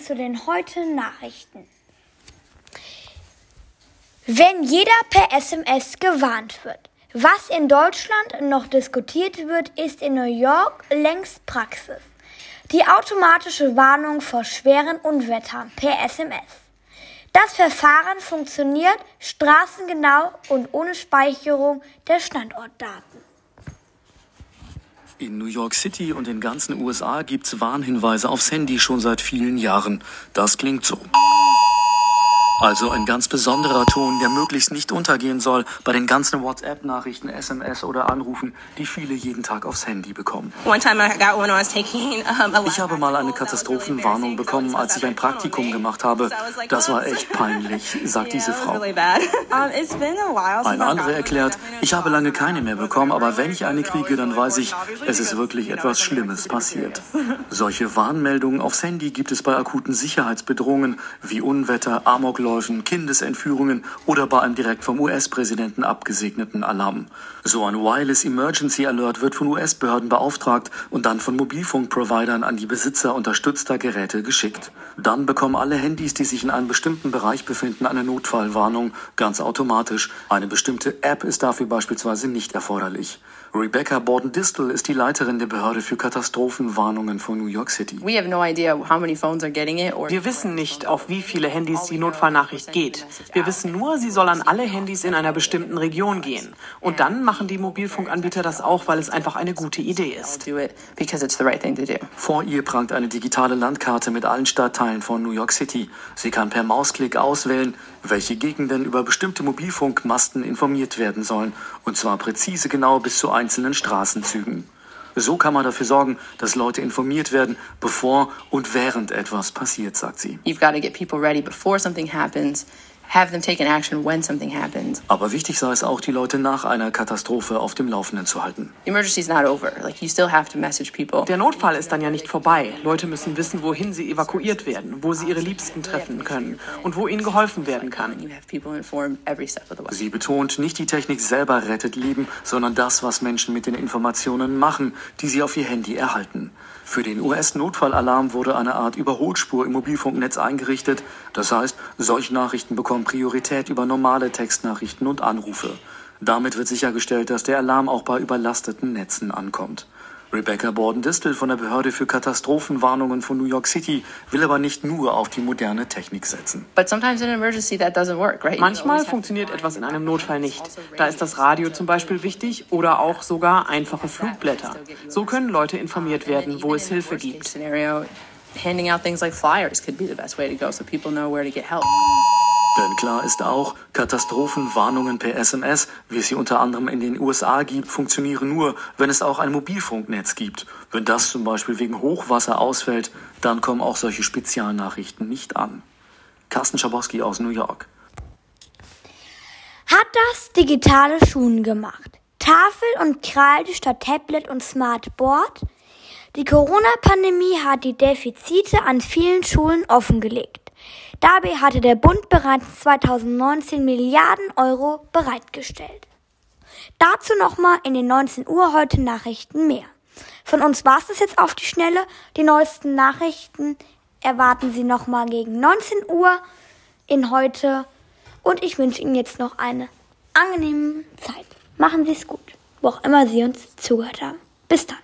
zu den heutigen Nachrichten. Wenn jeder per SMS gewarnt wird. Was in Deutschland noch diskutiert wird, ist in New York längst Praxis. Die automatische Warnung vor schweren Unwettern per SMS. Das Verfahren funktioniert straßengenau und ohne Speicherung der Standortdaten. In New York City und den ganzen USA gibt's Warnhinweise aufs Handy schon seit vielen Jahren. Das klingt so. Also ein ganz besonderer Ton, der möglichst nicht untergehen soll bei den ganzen WhatsApp-Nachrichten, SMS oder Anrufen, die viele jeden Tag aufs Handy bekommen. Ich habe mal eine Katastrophenwarnung bekommen, als ich ein Praktikum gemacht habe. Das war echt peinlich, sagt diese Frau. Ein anderer erklärt, ich habe lange keine mehr bekommen, aber wenn ich eine kriege, dann weiß ich, es ist wirklich etwas Schlimmes passiert. Solche Warnmeldungen aufs Handy gibt es bei akuten Sicherheitsbedrohungen wie Unwetter, Amok Amokläufen, Kindesentführungen oder bei einem direkt vom US-Präsidenten abgesegneten Alarm. So ein Wireless Emergency Alert wird von US-Behörden beauftragt und dann von Mobilfunkprovidern an die Besitzer unterstützter Geräte geschickt. Dann bekommen alle Handys, die sich in einem bestimmten Bereich befinden, eine Notfallwarnung, ganz automatisch. Eine bestimmte App ist dafür beispielsweise nicht erforderlich. Rebecca Borden-Distel ist die Leiterin der Behörde für Katastrophenwarnungen von New York City. Wir wissen nicht, auf wie viele Handys die Notfallnachricht geht. Wir wissen nur, sie soll an alle Handys in einer bestimmten Region gehen. Und dann machen die Mobilfunkanbieter das auch, weil es einfach eine gute Idee ist. Vor ihr prangt eine digitale Landkarte mit allen Stadtteilen von New York City. Sie kann per Mausklick auswählen, welche Gegenden über bestimmte Mobilfunkmasten informiert werden sollen. Und zwar präzise genau bis zu einzelnen Straßenzügen. So kann man dafür sorgen, dass Leute informiert werden, bevor und während etwas passiert, sagt sie. You've got to get people ready before something happens have them take an action when something happens. Aber wichtig sei es auch, die Leute nach einer Katastrophe auf dem Laufenden zu halten. emergency is not over. Like you still have to message people. Der Notfall ist dann ja nicht vorbei. Leute müssen wissen, wohin sie evakuiert werden, wo sie ihre Liebsten treffen können und wo ihnen geholfen werden kann. Sie betont, nicht die Technik selber rettet Leben, sondern das, was Menschen mit den Informationen machen, die sie auf ihr Handy erhalten. Für den US-Notfallalarm wurde eine Art Überholspur im Mobilfunknetz eingerichtet. Das heißt, solche Nachrichten bekommen Priorität über normale Textnachrichten und Anrufe. Damit wird sichergestellt, dass der Alarm auch bei überlasteten Netzen ankommt. Rebecca Borden-Distel von der Behörde für Katastrophenwarnungen von New York City will aber nicht nur auf die moderne Technik setzen. Manchmal funktioniert etwas in einem Notfall nicht. Da ist das Radio zum Beispiel wichtig oder auch sogar einfache Flugblätter. So können Leute informiert werden, wo es Hilfe gibt. Handing out things like flyers could be the best way to go so people know where to get help. Denn klar ist auch, Katastrophenwarnungen per SMS, wie es sie unter anderem in den USA gibt, funktionieren nur, wenn es auch ein Mobilfunknetz gibt. Wenn das zum Beispiel wegen Hochwasser ausfällt, dann kommen auch solche Spezialnachrichten nicht an. Carsten Schabowski aus New York. Hat das digitale Schulen gemacht? Tafel und Kreide statt Tablet und Smartboard? Die Corona-Pandemie hat die Defizite an vielen Schulen offengelegt. Dabei hatte der Bund bereits 2019 Milliarden Euro bereitgestellt. Dazu nochmal in den 19 Uhr heute Nachrichten mehr. Von uns war es das jetzt auf die Schnelle. Die neuesten Nachrichten erwarten Sie nochmal gegen 19 Uhr in heute. Und ich wünsche Ihnen jetzt noch eine angenehme Zeit. Machen Sie es gut, wo auch immer Sie uns zugehört haben. Bis dann.